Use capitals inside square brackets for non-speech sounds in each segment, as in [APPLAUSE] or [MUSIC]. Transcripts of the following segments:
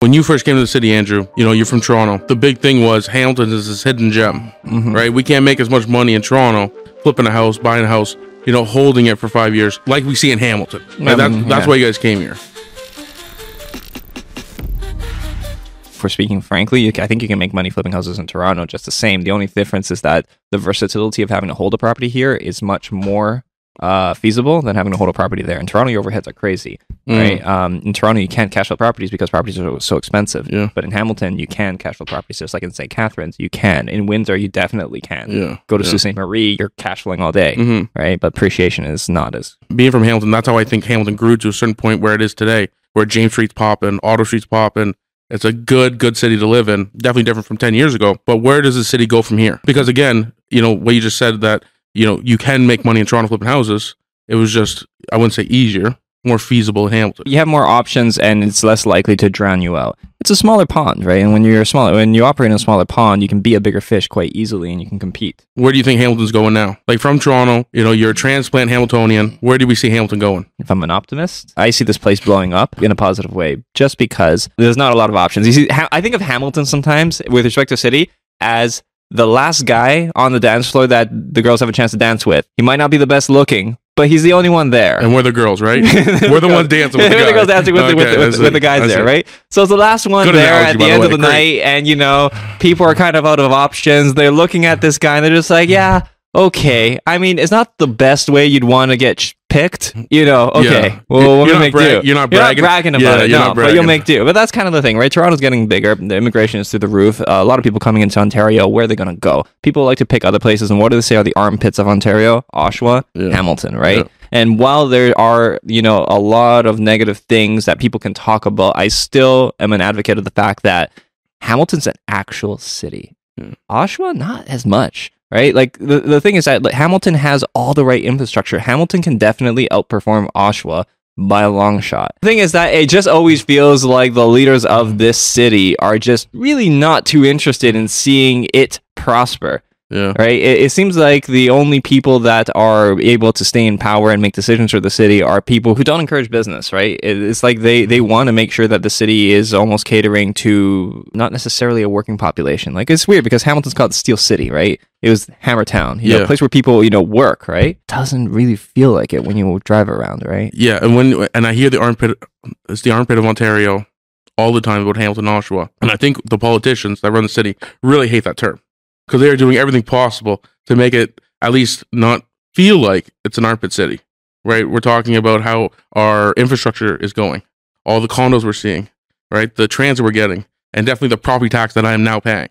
When you first came to the city, Andrew, you know, you're from Toronto. The big thing was Hamilton is this hidden gem, Mm-hmm. right? We can't make as much money in Toronto flipping a house, buying a house, you know, holding it for five years, like we see in Hamilton. That's, Um, that's yeah. why you guys came here. for speaking frankly, I think you can make money flipping houses in Toronto just the same. The only difference is that the versatility of having to hold a property here is much more uh, feasible than having to hold a property there. In Toronto, your overheads are crazy, Mm. right? Um, in Toronto, you can't cash flow properties because properties are so, expensive. Yeah. But in Hamilton, you can cash flow properties, just like in St. Catharines, you can. In Windsor, you definitely can. Yeah. Go to yeah. Sault Ste. Marie, you're cash flowing all day, hmm right? But appreciation is not as Being from Hamilton, that's how I think Hamilton grew to a certain point where it is today, where James Street's popping, Ottawa Street's popping. It's a good, good city to live in. Definitely different from 10 years ago. But where does the city go from here? Because again, you know, what you just said that, you know, you can make money in Toronto flipping houses. It was just, I wouldn't say easier, more feasible in Hamilton. you have more options and it's less likely to drown you out. It's a smaller pond, right? And when you're a smaller, when you operate in a smaller pond, you can be a bigger fish quite easily and you can compete. Where do you think Hamilton's going now? Like from Toronto, you know, you're a transplant Hamiltonian. Where do we see Hamilton going? If I'm an optimist, I see this place blowing up in a positive way, just because there's not a lot of options. You see, ha- I think of Hamilton sometimes with respect to city as the last guy on the dance floor that the girls have a chance to dance with. He might not be the best looking, but he's the only one there. And we're the girls, right? [LAUGHS] we're the ones dancing with the [LAUGHS] We're the guys. girls dancing with, the, with, Okay, the, I with, with the guys there, right? So it's the last one Good there analogy, at the the end of the Great. night, and you know, people are kind of out of options. They're looking at this guy and they're just like, yeah, okay. I mean, it's not the best way you'd want to get picked, you know. Okay, Yeah. well, You're- we're you're make brag- do. you're not bragging. about Yeah, it, you're no, not but you'll make do. But that's kind of the thing, right? Toronto's getting bigger. The immigration is through the roof. Uh, a lot of people coming into Ontario. Where are they going to go? People like to pick other places, and what do they say are the armpits of Ontario? Oshawa, Yeah. Hamilton, right? And while there are, you know, a lot of negative things that people can talk about, I still am an advocate of the fact that Hamilton's an actual city. Oshawa, not as much, right? Like the, the thing is that like, Hamilton has all the right infrastructure. Hamilton can definitely outperform Oshawa by a long shot. The thing is that it just always feels like the leaders of this city are just really not too interested in seeing it prosper Yeah. right? It, it seems like the only people that are able to stay in power and make decisions for the city are people who don't encourage business, right? It, it's like they they want to make sure that the city is almost catering to not necessarily a working population. Like it's weird because Hamilton's called the Steel City, right? It was Hammertown, you know, Yeah. a place where people you know work, right? Doesn't really feel like it when you drive around, right? Yeah, and when and I hear the armpit, it's the armpit of Ontario all the time about Hamilton, Oshawa, and I think the politicians that run the city really hate that term because they are doing everything possible to make it at least not feel like it's an armpit city, right? We're talking about how our infrastructure is going, all the condos we're seeing, right? The transit we're getting, and definitely the property tax that I am now paying.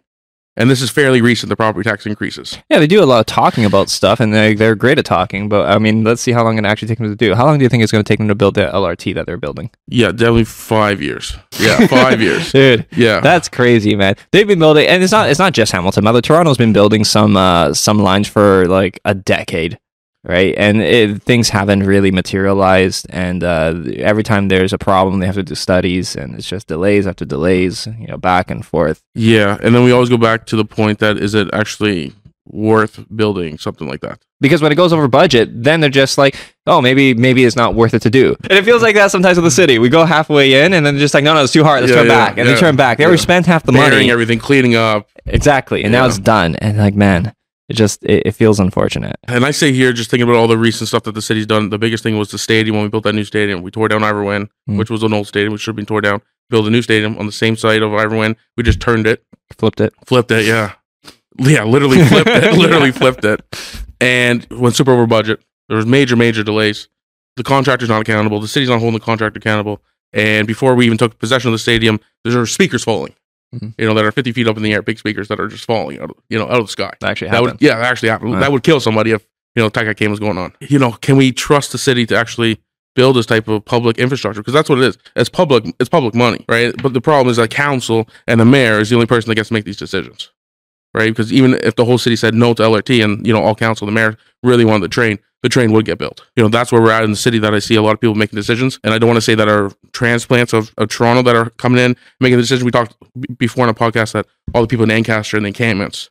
And this is fairly recent, the property tax increases. Yeah, they do a lot of talking about stuff, and they they're great at talking. But I mean, let's see how long it actually takes them to do. How long do you think it's going to take them to build the LRT that they're building? Yeah, definitely five years. Yeah, five years. [LAUGHS] Dude, Yeah. That's crazy, man. They've been building, and it's not it's not just Hamilton. Mother Toronto's been building some uh, some lines for like a decade, right? And it, things haven't really materialized. And uh, every time there's a problem, they have to do studies, and it's just delays after delays, you know, back and forth. Yeah, and then we always go back to the point that is it actually worth building something like that? Because when it goes over budget, then they're just like, oh, maybe maybe it's not worth it to do. And it feels like that sometimes with the city. We go halfway in, and then just like, no, no, it's too hard. Let's Yeah, turn yeah, back, and yeah, they turn back. They already yeah. spent half the Burying money. everything, cleaning up. Exactly, and now it's done. And like, man, it just it, it feels unfortunate. And I say here, just thinking about all the recent stuff that the city's done, the biggest thing was the stadium when we built that new stadium. We tore down Ivor Wynne, Mm. which was an old stadium, which should have been torn down. Built a new stadium on the same site of Ivor Wynne. We just turned it, Flipped it. flipped it, yeah. Yeah, literally flipped it, [LAUGHS] literally flipped it. And went super over budget. There was major, major delays. The contractor's not accountable. The city's not holding the contractor accountable. And before we even took possession of the stadium, there are speakers falling. Mhm. You know, that are 50 feet up in the air, big speakers that are just falling out of, you know, out of the sky. That actually That would, yeah, that actually happened. That would kill somebody if, you know, Tech came was going on. You know, can we trust the city to actually build this type of public infrastructure? Because that's what it is. It's public, it's public money, right? But the problem is that council and the mayor is the only person that gets to make these decisions, right? Because even if the whole city said no to LRT and, you know, all council, the mayor really wanted the train, the train would get built. You know, that's where we're at in the city that I see a lot of people making decisions. And I don't want to say that our transplants of, of Toronto that are coming in, making the decisions. We talked before in a podcast that all the people in Ancaster and the encampments,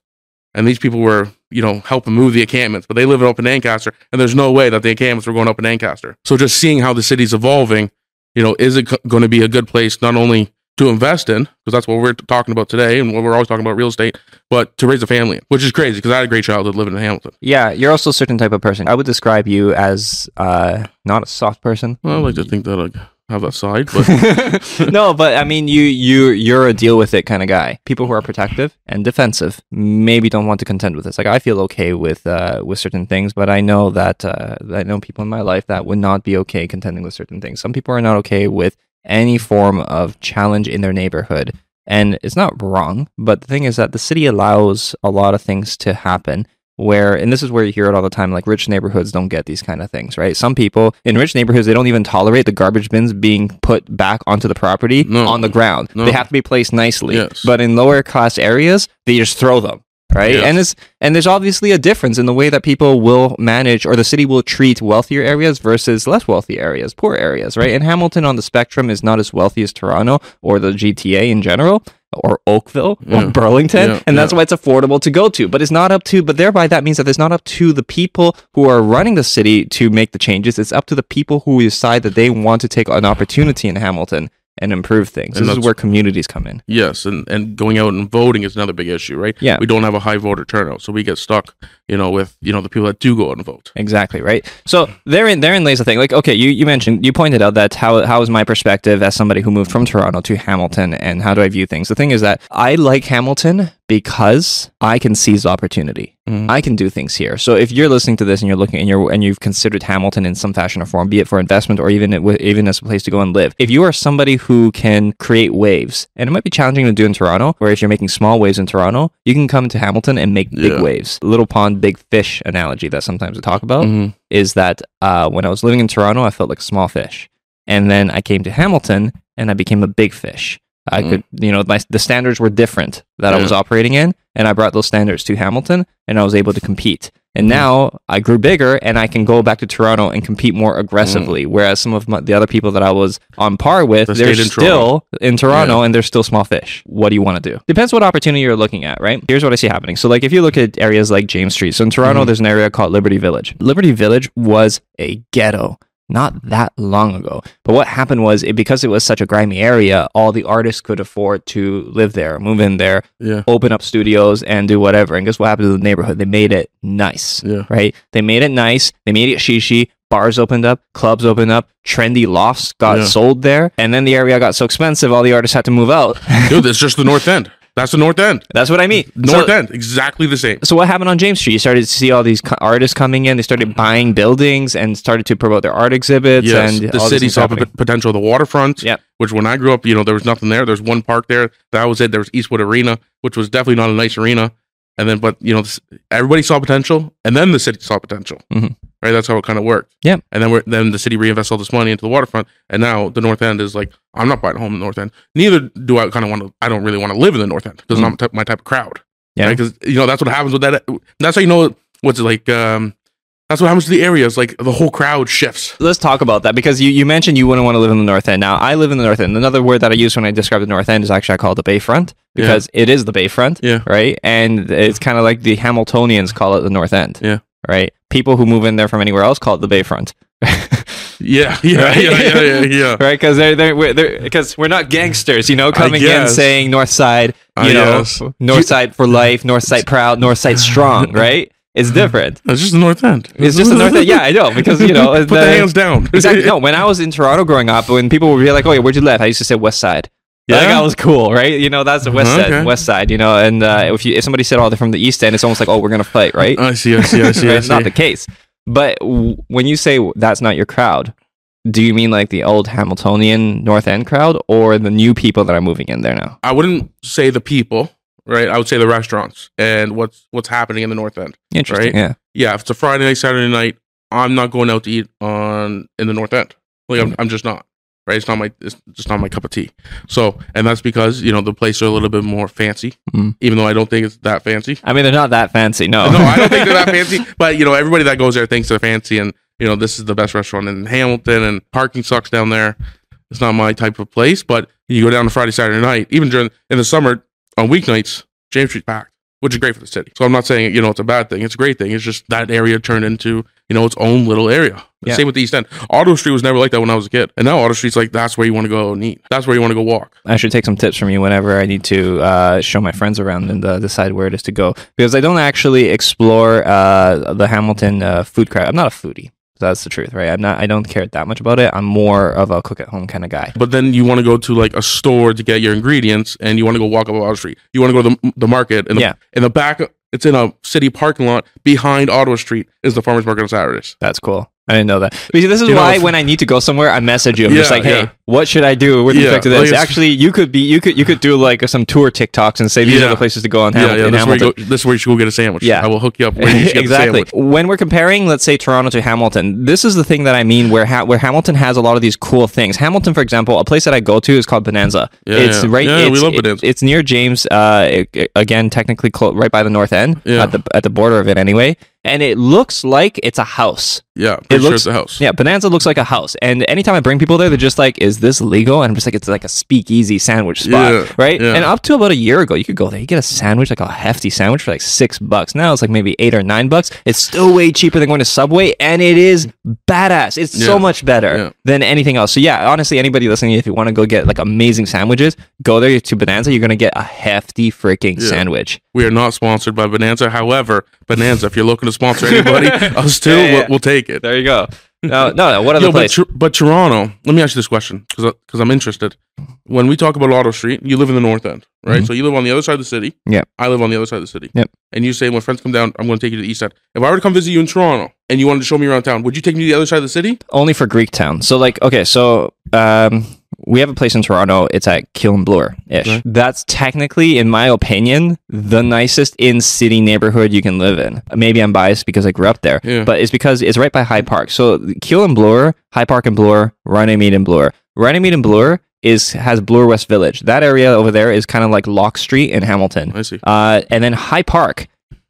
and these people were, you know, helping move the encampments, but they live up in open Ancaster, and there's no way that the encampments were going up in Ancaster. So just seeing how the city's evolving, you know, is it going to be a good place not only to invest in because that's what we're talking about today and what we're always talking about real estate, but to raise a family, which is crazy because I had a great childhood living in Hamilton. Yeah, you're also a certain type of person. I would describe you as uh, not a soft person. Well, I like to think that I have that side, but [LAUGHS] no, but I mean, you you you're a deal with it kind of guy. People who are protective and defensive maybe don't want to contend with this. Like I feel okay with uh, with certain things, but I know that uh, I know people in my life that would not be okay contending with certain things. Some people are not okay with any form of challenge in their neighborhood. And it's not wrong, but the thing is that the city allows a lot of things to happen where and this is where you hear it all the time like rich neighborhoods don't get these kind of things right some people in rich neighborhoods they don't even tolerate the garbage bins being put back onto the property No. on the ground No. they have to be placed nicely Yes. but in lower class areas they just throw them right Yes. and it's and there's obviously a difference in the way that people will manage or the city will treat wealthier areas versus less wealthy areas poor areas right and hamilton on the spectrum is not as wealthy as toronto or the gta in general or Oakville Yeah. or Burlington, Yeah, and that's yeah. why it's affordable to go to. But it's not up to, but thereby that means that it's not up to the people who are running the city to make the changes. It's up to the people who decide that they want to take an opportunity in Hamilton and improve things. And this is where communities come in. yes, and, and going out and voting is another big issue, right? Yeah. We don't have a high voter turnout, so we get stuck, you know, with, you know, the people that do go out and vote. Exactly right. So therein therein lays the thing. Like, okay, you, you mentioned you pointed out that how how is my perspective as somebody who moved from Toronto to Hamilton, and how do I view things? The thing is that I like Hamilton because I can seize opportunity. Mhm. I can do things here. So if you're listening to this and you're looking and you're and you've considered Hamilton in some fashion or form, be it for investment or even even as a place to go and live, if you are somebody who can create waves, and it might be challenging to do in Toronto, where if you're making small waves in Toronto, you can come to Hamilton and make big Yeah. waves. Little pond, big fish analogy that sometimes I talk about Mhm. is that uh, when I was living in Toronto, I felt like a small fish, and then I came to Hamilton and I became a big fish. I Mm. could, you know, my, the standards were different that I was operating in, and I brought those standards to Hamilton, and I was able to compete. And Mhm. now I grew bigger, and I can go back to Toronto and compete more aggressively. Whereas some of my, the other people that I was on par with, That they're in still Toronto. in Toronto, and they're still small fish. What do you want to do? Depends what opportunity you're looking at, right? Here's what I see happening. So, like, if you look at areas like James Street, so in Toronto, Mhm. there's an area called Liberty Village. Liberty Village was a ghetto not that long ago. But what happened was it because it was such a grimy area, all the artists could afford to live there, move in there, Yeah. open up studios and do whatever. And guess what happened to the neighborhood? They made it nice. Yeah. Right? They made it nice. They made it shishi. Bars opened up, clubs opened up, trendy lofts got Yeah. sold there, and then the area got so expensive, all the artists had to move out. Dude, that's just the North End. That's the North End. That's what I mean. North So- End, exactly the same. so what happened on James Street? You started to see all these co- artists coming in. They started buying buildings and started to promote their art exhibits. Yes, and the city saw p- potential of the waterfront. Yep. Which when I grew up, you know, there was nothing there. There's one park there. That was it. There was Eastwood Arena, which was definitely not a nice arena. And then, but you know, everybody saw potential, and then the city saw potential. Mhm. Right. That's how it kind of worked. Yeah. And then we're, then the city reinvests all this money into the waterfront, and now the North End is like, I'm not buying a home in the North End. Neither do I. Kind of want to. I don't really want to live in the North End because Mm. I'm type, my type of crowd. Yeah. Because you know that's what happens with that. That's how you know what's like. Um, that's what happens to the areas. Like the whole crowd shifts. Let's talk about that because you, you mentioned you wouldn't want to live in the North End. Now, I live in the North End. Another word that I use when I describe the North End is actually I call it the Bayfront because it is the Bayfront, Yeah. right? And it's kind of like the Hamiltonians call it the North End, Yeah. Right? People who move in there from anywhere else call it the Bayfront. [LAUGHS] Yeah, yeah, Right? yeah, yeah, yeah, yeah. [LAUGHS] right? Because they're they're we're, because we're not gangsters, you know, coming in saying North Side, you I know, guess. North Side for life, North Side proud, North Side strong, [LAUGHS] right? It's different. It's just the North End. It's just the North End. Yeah, I know because you know Put the, hands down. Exactly. No, when I was in Toronto growing up, when people would be like, "Oh, yeah, where'd you live?" I used to say West Side. Yeah, Yeah? that was cool, right? You know, that's the West Side, Okay. West Side. You know, and uh, if you if somebody said, "Oh, they're from the East End," it's almost like, "Oh, we're gonna fight," right? I see, I see, I [LAUGHS] see, it's not the case. But w- when you say that's not your crowd, do you mean like the old Hamiltonian North End crowd, or the new people that are moving in there now? I wouldn't say the people, right? I would say the restaurants and what's what's happening in the North End. Interesting. Right? Yeah. Yeah, if it's a Friday night, Saturday night, I'm not going out to eat on in the North End. Like I'm, I'm just not. Right? It's not my it's just not my cup of tea. So, and that's because you know the places are a little bit more fancy, Mhm. even though I don't think it's that fancy. I mean, they're not that fancy. No. no, I don't think they're that [LAUGHS] fancy. But you know, everybody that goes there thinks they're fancy, and you know, this is the best restaurant in Hamilton, and parking sucks down there. It's not my type of place. But you go down to Friday, Saturday night, even during in the summer on weeknights, James Street's packed, which is great for the city. So I'm not saying you know it's a bad thing. It's a great thing. It's just that area turned into you know, its own little area. Yeah. Same with the East End. Ottawa Street was never like that when I was a kid, and now Ottawa Street's like that's where you want to go and eat. That's where you want to go walk. I should take some tips from you whenever I need to uh, show my friends around and uh, decide where it is to go because I don't actually explore uh, the Hamilton uh, food crowd. I'm not a foodie. That's the truth, right? I'm not. I don't care that much about it. I'm more of a cook at home kind of guy. But then you want to go to like a store to get your ingredients, and you want to go walk up Ottawa Street. You want to go to the, the market, and Yeah. in the back, it's in a city parking lot behind Ottawa Street is the farmers market on Saturdays. That's cool. I didn't know that. But see, this is You know, why if- when I need to go somewhere, I message you. I'm just like, hey, yeah. What should I do with Yeah, respect to this? it's- Actually, you could be, you could, you could do like some tour TikToks and say these Yeah. are the places to go on Yeah, Hamilton. yeah. in This is, where you go, this is where you should go get a sandwich. Yeah. I will hook you up. Where you should get exactly. When we're comparing, let's say Toronto to Hamilton, this is the thing that I mean, where ha- where Hamilton has a lot of these cool things. Hamilton, for example, a place that I go to is called Bonanza. Yeah, it's yeah. right. Yeah, we it's, love it- Bonanza. it's near James. Uh, it- it- again, technically, clo- right by the north end, Yeah. at the at the border of it, anyway. And it looks like it's a house. Yeah, pretty sure looks- it's a house. Yeah, Bonanza looks like a house. And anytime I bring people there, they're just like, "Is this legal?" And I'm just like, "It's like a speakeasy sandwich spot, Yeah, right?" yeah. And up to about a year ago, you could go there, you get a sandwich, like a hefty sandwich for like six bucks. Now it's like maybe eight or nine bucks. It's still way cheaper than going to Subway, and it is badass. It's so much better yeah. than anything else. So yeah, honestly, anybody listening, if you want to go get like amazing sandwiches, go there to Bonanza. You're gonna get a hefty freaking Yeah. sandwich. We are not sponsored by Bonanza. However, Bonanza, if you're looking to sponsor anybody, [LAUGHS] us too, Yeah, yeah. We'll, we'll take it. There you go. No, no, no. What other Yo, but, place? Tor- but Toronto, let me ask you this question because because I'm interested. When we talk about Ottawa Street, you live in the North End, right? Mhm. So you live on the other side of the city. Yeah. I live on the other side of the city. Yep. And you say, when friends come down, I'm going to take you to the East End. If I were to come visit you in Toronto and you wanted to show me around town, would you take me to the other side of the city? only for Greek town. So like, okay, so um, we have a place in Toronto. It's at Keele and Bloor ish. Okay. That's technically, in my opinion, the nicest in city neighborhood you can live in. Maybe I'm biased because I grew up there, Yeah. but it's because it's right by High Park. So Bloor, High Park and Bloor, Runnymede and Bloor. Runnymede and Bloor is has Bloor West Village. That area over there is kind of like Locke Street in Hamilton. I see. Uh, and then High Park,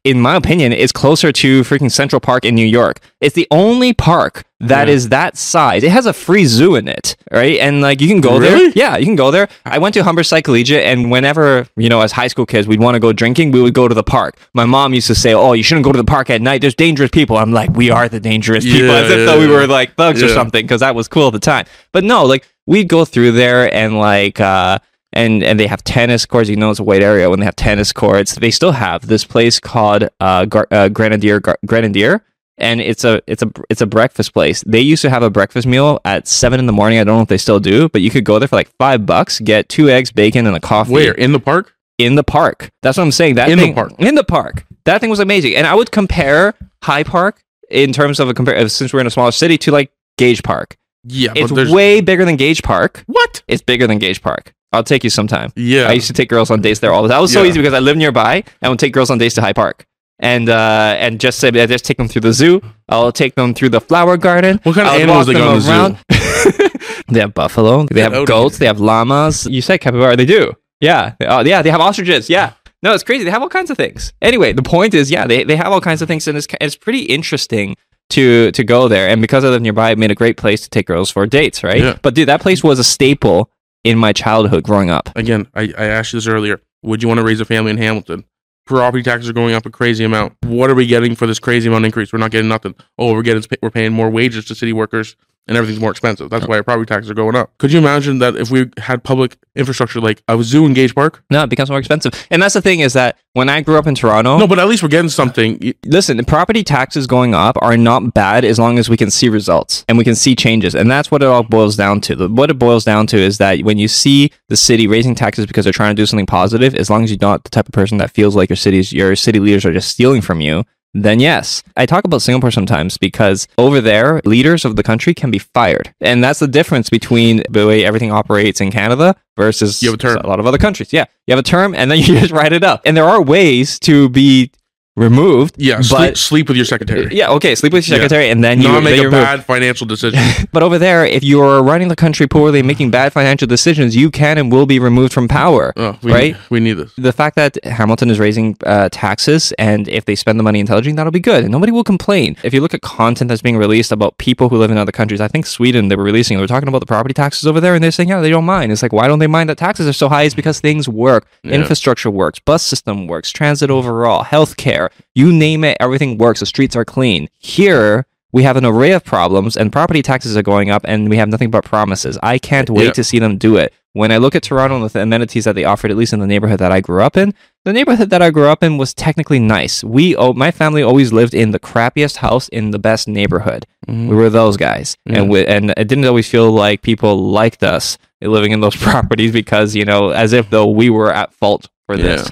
in my opinion, is closer to freaking Central Park in New York. It's the only park that is Yeah. that size. It has a free zoo in it, right? And like you can go there. Yeah, you can go there. I went to Humberside Collegiate, and whenever you know, as high school kids, we'd want to go drinking, we would go to the park. My mom used to say, "Oh, you shouldn't go to the park at night. There's dangerous people." I'm like, "We are the dangerous people," Yeah, as if yeah, though we were like thugs or something, because that was cool at the time. But no, like we'd go through there and like. uh and and they have tennis courts. You know, it's a white area when they have tennis courts. They still have this place called uh, Gar- uh Grenadier Gar- Grenadier, and it's a it's a it's a breakfast place. They used to have a breakfast meal at seven in the morning. I don't know if they still do, but you could go there for like five bucks, get two eggs, bacon, and a coffee. Where? In the park? in the park? That's what I'm saying. That In the park. in the park. That thing was amazing, and I would compare High Park in terms of a compare since we're in a smaller city to like Gage Park. Yeah, It's way bigger than Gage Park. what? It's bigger than Gage Park. I'll take you sometime. Yeah. I used to take girls on dates there all the time. That was so Yeah. easy because I live nearby. I would take girls on dates to High Park. And uh, and just say I just take them through the zoo. I'll take them through the flower garden. What kind of I'll animals they got in the around. [LAUGHS] they have buffalo. They have goats. They have llamas. You said capybara. They do. Yeah. Oh, yeah. They have ostriches. Yeah. No, it's crazy. They have all kinds of things. Anyway, the point is, yeah, they, they have all kinds of things, and it's it's pretty interesting to to go there. And because I live nearby, it made a great place to take girls for dates, right? Yeah. But dude, that place was a staple in my childhood growing up. Again, I, I asked you this earlier. Would you want to raise a family in Hamilton? Property taxes are going up a crazy amount. What are we getting for this crazy amount increase? We're not getting nothing. Oh, we're getting we're paying more wages to city workers, and everything's more expensive. That's why our property taxes are going up. Could you imagine that if we had public infrastructure like a zoo in Gage Park? No, it becomes more expensive. And that's the thing is that when I grew up in Toronto, No, but at least we're getting something. Listen, the property taxes going up are not bad as long as we can see results and we can see changes. And that's what it all boils down to. What it boils down to is that when you see the city raising taxes because they're trying to do something positive, as long as you're not the type of person that feels like your city's your city leaders are just stealing from you, then yes. I talk about Singapore sometimes because over there, leaders of the country can be fired. And that's the difference between the way everything operates in Canada versus You have a term. a lot of other countries. Yeah. You have a term and then [LAUGHS] you just write it up. And there are ways to be removed. Yeah, but sleep, sleep with your secretary. yeah, okay, sleep with your Yeah. secretary and then you Not make a bad financial decision. [LAUGHS] But over there, if you're running the country poorly, making bad financial decisions, you can and will be removed from power. Oh, we Right? Need, we need this. The fact that Hamilton is raising uh, taxes, and if they spend the money intelligently, that'll be good, and nobody will complain. If you look at content that's being released about people who live in other countries, I think Sweden they were releasing, they were talking about the property taxes over there, and they're saying, yeah, they don't mind. It's like, why don't they mind that taxes are so high? It's because things work, Yeah. infrastructure works, bus system works, transit overall, healthcare, you name it, everything works. The streets are clean. Here, we have an array of problems and property taxes are going up and we have nothing but promises. I can't wait Yeah. to see them do it. When I look at Toronto and the amenities that they offered, at least in the neighborhood that I grew up in, the neighborhood that I grew up in was technically nice. We, oh, my family always lived in the crappiest house in the best neighborhood. Mhm. We were those guys, Yeah. and we, and it didn't always feel like people liked us living in those [LAUGHS] properties because you know, as if though we were at fault for this. Yeah.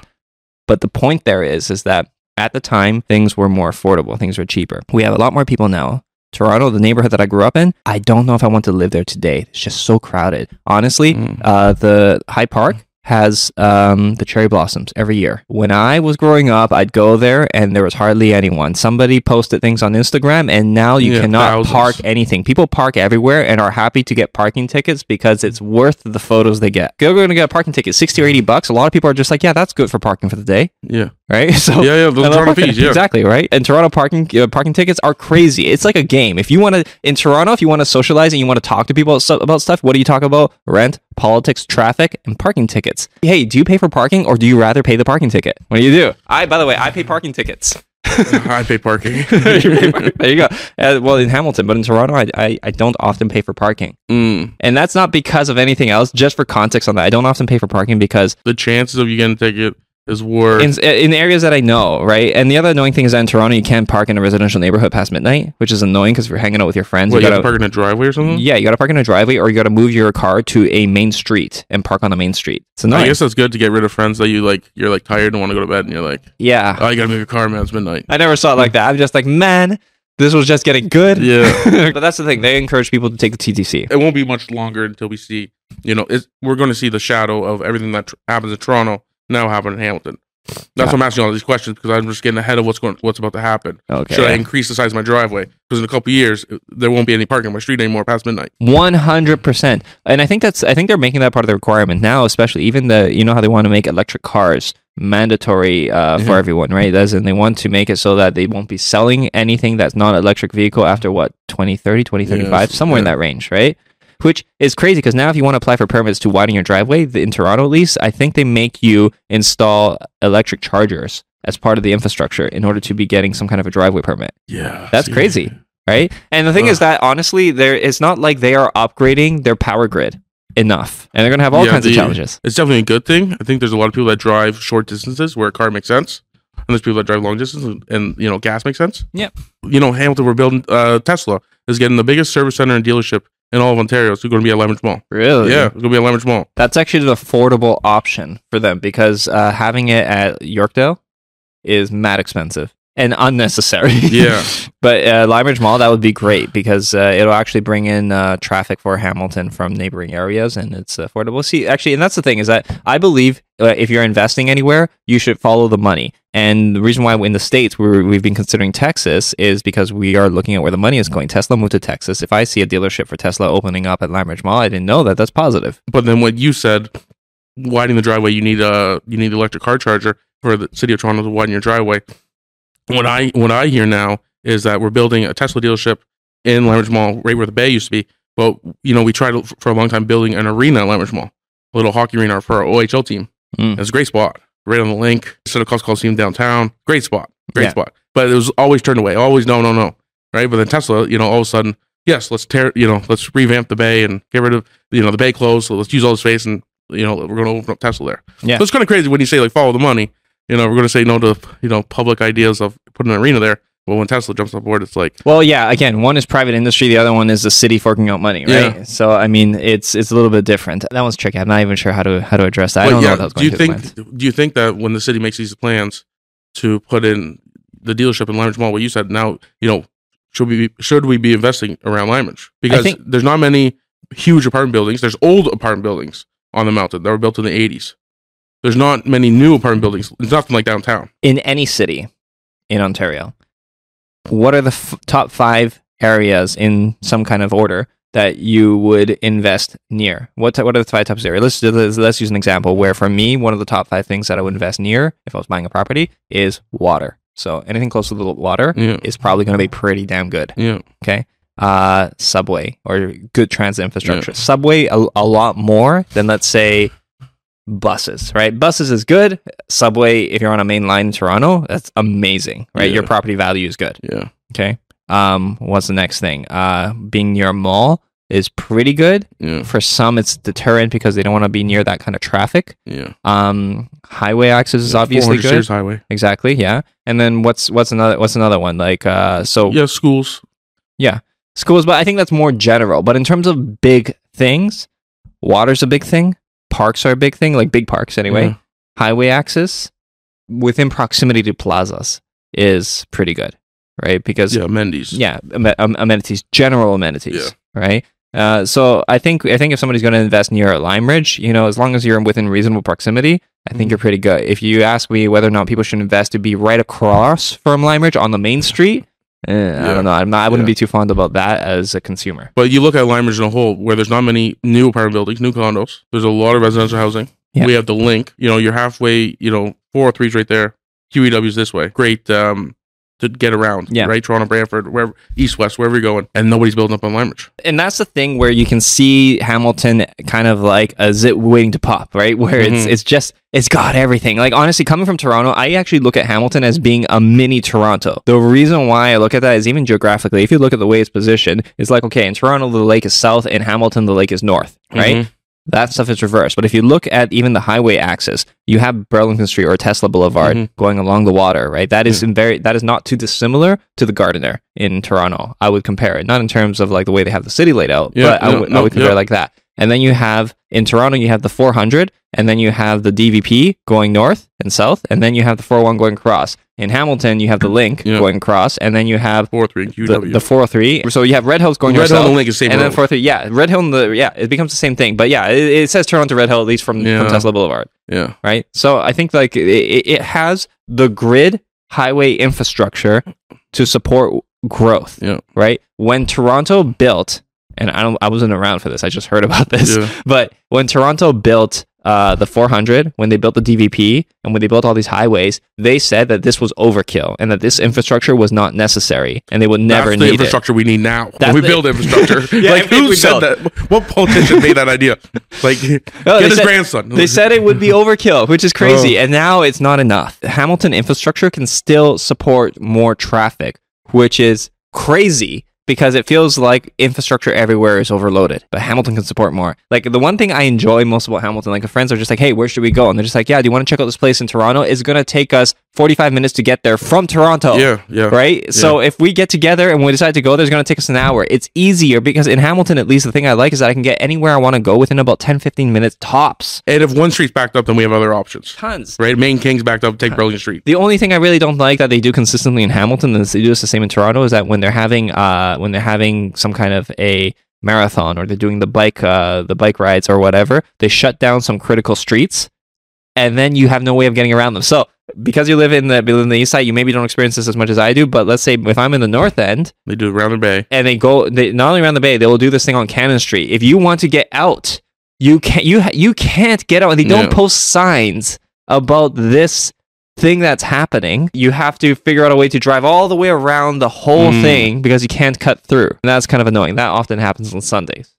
But the point there is, is that at the time things were more affordable, things were cheaper. We have a lot more people now. Toronto, the neighborhood that I grew up in, I don't know if I want to live there today. It's just so crowded. Honestly, Mm. uh, the High Park has um, the cherry blossoms every year. When I was growing up, I'd go there and there was hardly anyone. Somebody posted things on Instagram, and now you Yeah, cannot thousands. park anything. People park everywhere and are happy to get parking tickets because it's worth the photos they get. You're going to get a parking ticket, 60 or 80 bucks. A lot of people are just like, yeah, that's good for parking for the day, Yeah. Right? [LAUGHS] So Yeah, yeah. Toronto fees, yeah. Exactly, right? And Toronto parking uh, parking tickets are crazy. It's like a game. If you want to in Toronto, if you want to socialize and you want to talk to people about about stuff, what do you talk about? Rent, politics, traffic, and parking tickets. Hey, do you pay for parking or do you rather pay the parking ticket? What do you do? I, by the way, I pay parking tickets. [LAUGHS] I pay parking. [LAUGHS] there you go. Uh, well, in Hamilton, but in Toronto, I, I I don't often pay for parking, mm. and that's not because of anything else. Just for context on that, I don't often pay for parking because The chances of you getting a ticket is worth. in, in areas that I know, right? And the other annoying thing is that in Toronto, you can't park in a residential neighborhood past midnight, which is annoying because if you're hanging out with your friends, what, you gotta, to park in a driveway or something? yeah, you gotta park in a driveway or you gotta move your car to a main street and park on the main street. It's annoying. I guess that's good to get rid of friends that you like. You're like tired and want to go to bed, and you're like, yeah, "Oh, you gotta move your car, man. It's midnight." I never saw it like that. I'm just like, man, this was just getting good. Yeah. [LAUGHS] but that's the thing. They encourage people to take the TTC. It won't be much longer until we see, you know, it's, we're going to see the shadow of everything that tr- happens in Toronto now happen in Hamilton. That's Yeah. why I'm asking all these questions because I'm just getting ahead of what's going, what's about to happen. Okay. Should I increase the size of my driveway? Because in a couple years, there won't be any parking on my street anymore past midnight. One hundred percent, and I think that's I think they're making that part of the requirement now, especially even the you know how they want to make electric cars mandatory uh, for Mhm. everyone, right? In they want to make it so that they won't be selling anything that's not an electric vehicle after what 2030, 2035, Yes, somewhere in that range, right? Which is crazy because now if you want to apply for permits to widen your driveway the- in Toronto, at least I think they make you install electric chargers as part of the infrastructure in order to be getting some kind of a driveway permit Yeah. That's crazy. right? And the thing is that honestly, there it's not like they are upgrading their power grid enough, and they're gonna have all Yeah, kinds of challenges. It's definitely a good thing. I think there's a lot of people that drive short distances where a car makes sense. And there's people that drive long distances and, you know, gas makes sense. Yep. You know, Hamilton, we're building, uh, Tesla is getting the biggest service center and dealership in all of Ontario. It's going to be at Limeridge Mall. Really? Yeah, it's going to be at Limeridge Mall. that's actually an affordable option for them because uh, having it at Yorkdale is mad expensive and unnecessary. Yeah. [LAUGHS] but uh, Limeridge Mall that would be great because uh, it'll actually bring in uh, traffic for Hamilton from neighboring areas and it's affordable. See, actually, and that's the thing is that I believe uh, if you're investing anywhere, you should follow the money. And the reason why in the states we're, we've been considering Texas is because we are looking at where the money is going. Tesla moved to Texas. If I see a dealership for Tesla opening up at Limeridge Mall, I didn't know that. That's positive. But then what you said, widening the driveway, you need a you need an electric car charger for the city of Toronto to widen your driveway. What I what I hear now is that we're building a Tesla dealership in Limeridge Mall, right where the Bay used to be. But you know, we tried to- for a long time building an arena at Limeridge Mall, a little hockey arena for our OHL team. Mm. It's a great spot, right on the link. Instead of Coliseum downtown, great spot, great Yeah. spot. But it was always turned away, always no, no, no, right? But then Tesla, you know, all of a sudden, yes, let's tear, you know, let's revamp the Bay and get rid of, you know, the Bay closed. So let's use all the space and you know we're going to open up Tesla there. Yeah. so it's kind of crazy when you say like follow the money. You know, we're going to say no to you know public ideas of putting an arena there. Well, when Tesla jumps on board, it's like Well, yeah. Again, one is private industry. The other one is the city forking out money, right? Yeah. So, I mean, it's it's a little bit different. That one's tricky. I'm not even sure how to how to address that. I don't know yeah, what that was do going you think do you think that when the city makes these plans to put in the dealership in Limeridge Mall, what you said now, you know, should we be, should we be investing around Limeridge? Because think- there's not many huge apartment buildings. There's old apartment buildings on the mountain that were built in the 80s. There's not many new apartment buildings. It's nothing like downtown. in any city in Ontario, what are the f- top five areas in some kind of order that you would invest near? What t- what are the five types of areas? Let's, let's let's use an example where for me, one of the top five things that I would invest near if I was buying a property is water. So anything close to the water Yeah. is probably going to be pretty damn good. Yeah. Okay. Uh, subway or good transit infrastructure. Subway a, a lot more than let's say buses, right? Buses is good. Subway, if you're on a main line in Toronto, that's amazing, right? Your property value is good. Yeah. Okay. Um, what's the next thing? Uh, being near a mall is pretty good. Yeah. For some, it's deterrent because they don't want to be near that kind of traffic. Yeah. Um, highway access is Yeah, obviously 400 good. series highway. Exactly, yeah. And then what's what's another what's another one like? Uh, so Yeah, schools. Yeah, schools, but I think that's more general. But in terms of big things, water's a big thing. Parks are a big thing, like big parks anyway. Yeah. Highway access within proximity to plazas is pretty good, right? Because Yeah, Mendy's. yeah, am- am- amenities, general amenities, Yeah. right? Uh, so I think I think if somebody's going to invest near Lime Ridge, you know, as long as you're within reasonable proximity, I think Mhm. you're pretty good. If you ask me whether or not people should invest to be right across from Lime Ridge on the main street, eh, I don't know. I'm not, I wouldn't Yeah. be too fond about that as a consumer. But you look at Lime Ridge in a whole, where there's not many new apartment buildings, new condos. There's a lot of residential housing. Yeah. We have the link. You know, you're halfway. You know, four or three's right there. QEW's this way. Great um, to get around. Yeah. Right. Toronto, Brantford, wherever, east, west, wherever you're going, and nobody's building up on Lime and that's the thing where you can see Hamilton kind of like a zip waiting to pop, right? Where it's Mhm. it's just it's got everything. Like honestly, coming from Toronto, I actually look at Hamilton as being a mini Toronto. The reason why I look at that is even geographically, if you look at the way it's positioned, it's like okay, in Toronto the lake is south, in Hamilton the lake is north, right? Mhm. That stuff is reversed. But if you look at even the highway axis, you have Burlington Street or Tesla Boulevard Mhm. going along the water, right? That is in very that is not too dissimilar to the Gardiner in Toronto. I would compare it, not in terms of like the way they have the city laid out, Yeah, but I no, would I would compare yeah. it like that. And then you have in Toronto, you have the 400, and then you have the DVP going north and south, and then you have the 401 going across. In Hamilton, you have the link Yeah. going across, and then you have Four three the, QEW. the 403. So you have Red Hills going Red Hill and link is same and then road. 403 yeah red hill and the yeah it becomes the same thing but yeah it, it says toronto to red hill at least from, Yeah. from tesla boulevard yeah. right so i think like it, it it has the grid highway infrastructure to support growth Yeah. right when toronto built and i don't i wasn't around for this i just heard about this Yeah. [LAUGHS] but when toronto built uh, the 400 when they built the dvp and when they built all these highways they said that this was overkill and that this infrastructure was not necessary and they would never That's the need it infrastructure we need now. That's When we build infrastructure. [LAUGHS] Yeah, like who said build. that? What politician made that idea? Like [LAUGHS] Oh, get his said- grandson. They said it would be overkill, which is crazy. Oh. And now it's not enough. Hamilton infrastructure can still support more traffic, which is crazy because it feels like infrastructure everywhere is overloaded. But Hamilton can support more. Like the one thing I enjoy most about Hamilton, like friends are just like, hey, where should we go? And they're just like, yeah, do you want to check out this place in Toronto? It's going to take us 45 minutes to get there from Toronto. Yeah, yeah. Right? So if we get together and we decide to go, there's going to take us an hour. It's easier because in Hamilton, at least, the thing I like is that I can get anywhere I want to go within about 10, 15 minutes tops. And if one street's backed up, then we have other options. Tons. Right? Main King's backed up, take Burlington Street. The only thing I really don't like that they do consistently in Hamilton, and they do this the same in Toronto, is that when they're having uh when they're having some kind of a marathon or they're doing the bike uh the bike rides or whatever, they shut down some critical streets, and then you have no way of getting around them. So because you live in the in the east side, you maybe don't experience this as much as I do. But let's say if I'm in the north end They do around the bay. and they go they not only around the bay, they will do this thing on Cannon Street. If you want to get out, you can't you you can't get out. and They don't Yeah. post signs about this thing that's happening. You have to figure out a way to drive all the way around the whole Mm. thing because you can't cut through. And that's kind of annoying. That often happens on Sundays.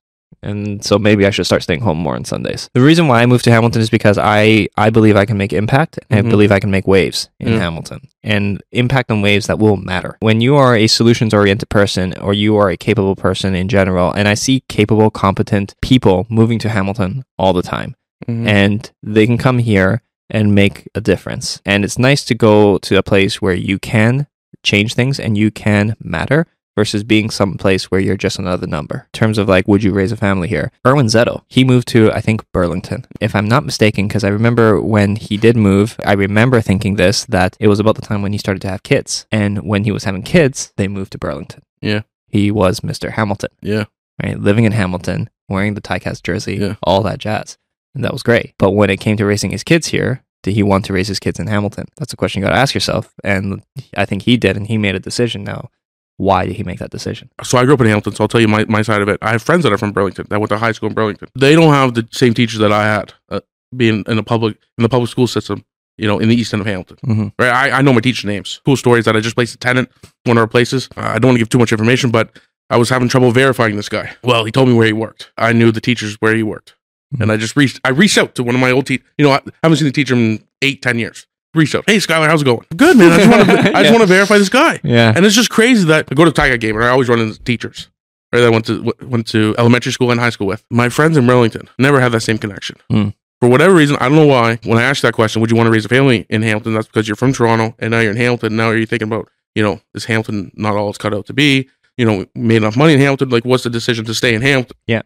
And so maybe I should start staying home more on Sundays. The reason why I moved to Hamilton is because I, I believe I can make impact and I Mhm. believe I can make waves in Yeah. Hamilton and impact on waves that will matter. When you are a solutions oriented person or you are a capable person in general, and I see capable, competent people moving to Hamilton all the time Mhm. and they can come here and make a difference. And it's nice to go to a place where you can change things and you can matter versus being someplace where you're just another number. In terms of like, would you raise a family here? Erwin Zetto, he moved to, I think, Burlington. If I'm not mistaken, because I remember when he did move, I remember thinking this, that it was about the time when he started to have kids. And when he was having kids, they moved to Burlington. Yeah. He was Mr. Hamilton Yeah. right? Living in Hamilton, wearing the Ticats jersey, Yeah. all that jazz. And that was great. But when it came to raising his kids here, did he want to raise his kids in Hamilton? That's a question you got to ask yourself. And I think he did, and he made a decision now. Why did he make that decision? So I grew up in Hamilton, so I'll tell you my, my side of it. I have friends that are from Burlington that went to high school in Burlington. They don't have the same teachers that I had uh, being in the public in the public school system. You know, in the east end of Hamilton, Mhm. right? I, I know my teacher names. Cool stories that I just placed a tenant one of our places. Uh, I don't want to give too much information, but I was having trouble verifying this guy. Well, he told me where he worked. I knew the teachers where he worked, and I just reached. I reached out to one of my old teachers. You know, I haven't seen the teacher in eight, ten years. reach out. Hey, Skylar, how's it going? Good, man. I just want to, [LAUGHS] I just Yeah. want to verify this guy. Yeah. And it's just crazy that I go to Tiger game and I always run into teachers. Right, that I went to w- went to elementary school and high school with my friends in Burlington. Never had that same connection. Hmm. For whatever reason, I don't know why. When I asked that question, would you want to raise a family in Hamilton? That's because you're from Toronto and now you're in Hamilton. Now you're thinking about, you know, is Hamilton not all it's cut out to be? You know, made enough money in Hamilton. Like, what's the decision to stay in Hamilton? Yeah.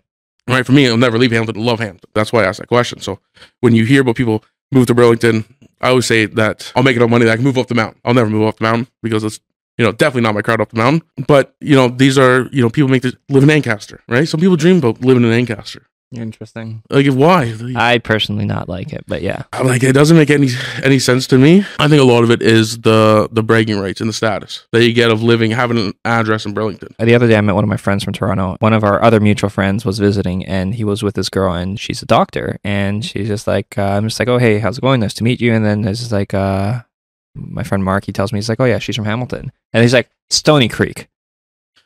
Right. For me, I'll never leave Hamilton. Love Hamilton. That's why I asked that question. So when you hear about people move to Burlington, I always say that I'll make enough money that I can move up the mountain. I'll never move up the mountain because it's you know definitely not my crowd up the mountain. But you know these are you know people make this live in Ancaster, right? Some people dream about living in Ancaster. Interesting. Like why? I personally not like it, but yeah. I'm like it doesn't make any any sense to me. I think a lot of it is the the bragging rights and the status that you get of living having an address in Burlington. The other day, I met one of my friends from Toronto. One of our other mutual friends was visiting, and he was with this girl, and she's a doctor. And she's just like, uh, I'm just like, oh, hey, how's it going? Nice to meet you. And then it's just like, uh, my friend Mark, he tells me, he's like, oh, yeah, she's from Hamilton. And he's like, Stoney Creek.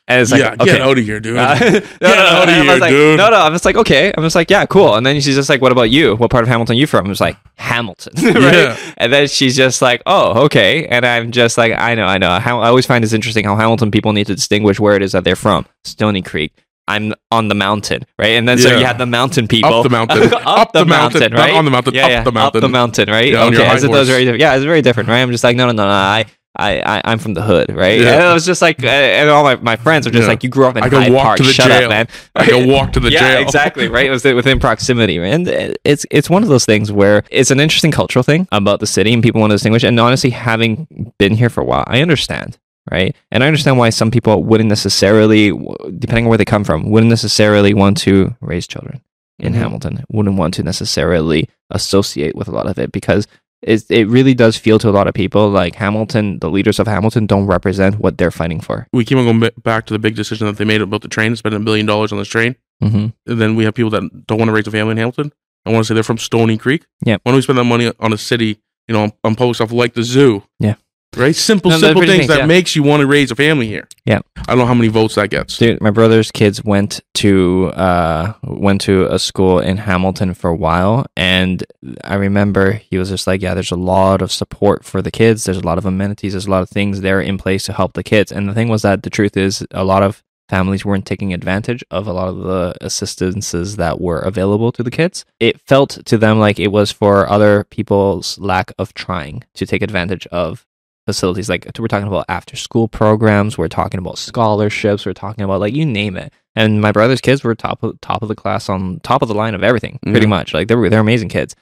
And it's like, yeah, okay. get out of here, dude. [LAUGHS] Uh, [LAUGHS] no, no, Get no, I was here, like, dude. no, no. I'm just like, okay. I'm just like, yeah, cool. And then she's just like, what about you? What part of Hamilton you from? I was like, Hamilton, [LAUGHS] right? Yeah. And then she's just like, oh, okay. And I'm just like, I know, I know. How, I always find this interesting how Hamilton people need to distinguish where it is that they're from. Stoney Creek. I'm on the mountain, right? And then so you have the mountain people. Up the mountain. up, Up the, the mountain. mountain, Not right? on the mountain, Yeah, up yeah. the mountain. Up the mountain, right? Yeah, okay, so those horse. are very different. Yeah, it's very different, right? I'm just like, no, no, no, no. I, I, I I'm from the hood, right? Yeah. And I was just like, uh, and all my, my friends are just Yeah. like, you grew up in I can High walk Park. to the Shut jail. up, man. I go walk to the [LAUGHS] yeah, jail. exactly, right? [LAUGHS] It was within proximity, right? and it's it's one of those things where it's an interesting cultural thing about the city, and people want to distinguish. And honestly, having been here for a while, I understand, right? And I understand why some people wouldn't necessarily, depending on where they come from, wouldn't necessarily want to raise children in Mhm. Hamilton. Wouldn't want to necessarily associate with a lot of it because. It, it really does feel to a lot of people like Hamilton, the leaders of Hamilton, don't represent what they're fighting for. We keep on going back to the big decision that they made about the train, spending a billion dollars on this train. Mm-hmm. And then we have people that don't want to raise a family in Hamilton. I want to say they're from Stoney Creek. Yep. Why don't we spend that money on a city, you know, on, on public stuff like the zoo? Yeah. Right? Simple, No, simple things things, that yeah. makes you want to raise a family here. Yeah. I don't know how many votes that gets. Dude, my brother's kids went to uh went to a school in Hamilton for a while and I remember he was just like, Yeah, there's a lot of support for the kids, there's a lot of amenities, there's a lot of things there in place to help the kids. And the thing was that the truth is a lot of families weren't taking advantage of a lot of the assistances that were available to the kids. It felt to them like it was for other people's lack of trying to take advantage of facilities like we're talking about after school programs we're talking about scholarships we're talking about like you name it and my brother's kids were top of top of the class on top of the line of everything pretty Yeah. much like they were they're amazing kids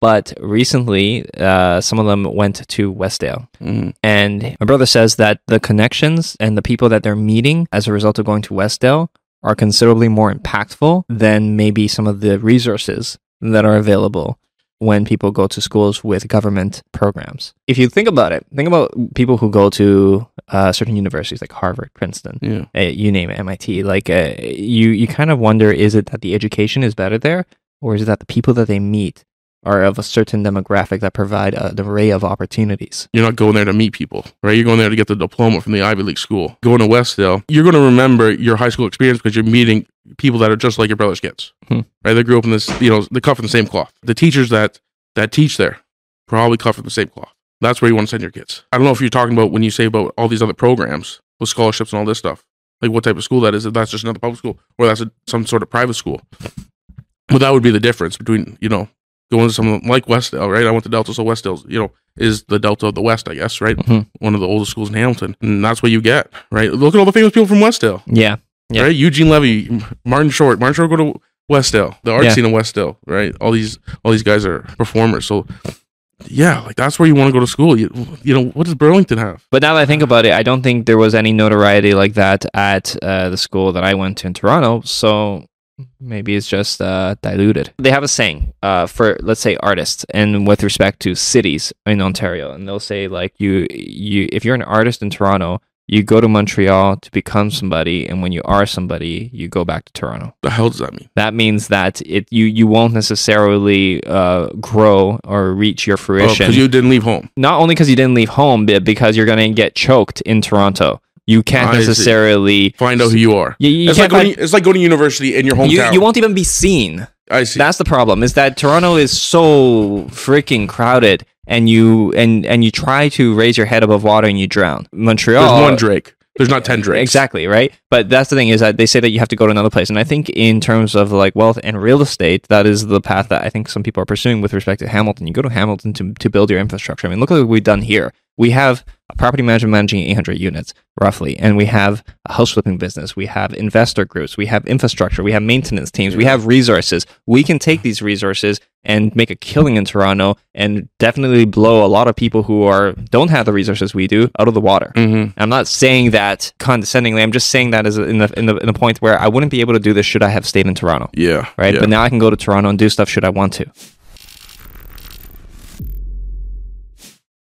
but recently uh, some of them went to westdale Mhm. and my brother says that the connections and the people that they're meeting as a result of going to westdale are considerably more impactful than maybe some of the resources that are available when people go to schools with government programs. If you think about it, think about people who go to uh, certain universities like Harvard, Princeton, Yeah. uh, you name it, MIT. Like uh, you, you kind of wonder: is it that the education is better there, or is it that the people that they meet are of a certain demographic that provide an array of opportunities? You're not going there to meet people, right? You're going there to get the diploma from the Ivy League school. Going to Westdale, you're going to remember your high school experience because you're meeting people that are just like your brother's kids, Hmm. right? They grew up in this, you know, they cut from the same cloth. The teachers that that teach there probably cut from the same cloth. That's where you want to send your kids. I don't know if you're talking about when you say about all these other programs with scholarships and all this stuff, like what type of school that is. If that's just another public school or that's a, some sort of private school. But that would be the difference between, you know, going to something like Westdale, right? I went to Delta, so Westdale's, you know, is the Delta of the West, I guess, right? Mhm. One of the oldest schools in Hamilton. And that's what you get, right? Look at all the famous people from Westdale, Yeah, Yeah. right? Eugene Levy, Martin Short. Martin Short go to Westdale, the art Yeah. scene in Westdale, right? All these, all these guys are performers. So, yeah, like that's where you want to go to school. You, you know, what does Burlington have? But now that I think about it, I don't think there was any notoriety like that at uh, the school that I went to in Toronto. So maybe it's just uh, diluted. They have a saying uh, for, let's say, artists, and with respect to cities in Ontario, and they'll say like you, you, if you're an artist in Toronto, you go to Montreal to become somebody, and when you are somebody, you go back to Toronto. The hell does that mean? That means that it you you won't necessarily uh, grow or reach your fruition Because Oh, you didn't leave home. not only because you didn't leave home, but because you're going to get choked in Toronto. You can't I see. necessarily Find out who you are. You, you it's, like can't going, it's like going to university in your find- you, hometown. you won't even be seen. I see. That's the problem. Is that Toronto is so freaking crowded, and you and and you try to raise your head above water and you drown. Montreal There's one Drake. There's not ten Drakes. Exactly, right? But that's the thing is that they say that you have to go to another place. And I think in terms of like wealth and real estate, that is the path that I think some people are pursuing with respect to Hamilton. You go to Hamilton to, to build your infrastructure. I mean, look at what we've done here. We have a property management managing 800 units roughly, and we have a house flipping business. We have investor groups. We have infrastructure. We have maintenance teams. We have resources. We can take these resources and make a killing in Toronto and definitely blow a lot of people who are don't have the resources we do out of the water. Mm-hmm. I'm not saying that condescendingly. I'm just saying that as in the in the in the point where I wouldn't be able to do this should I have stayed in Toronto, Yeah. right? Yeah. But now I can go to Toronto and do stuff should I want to.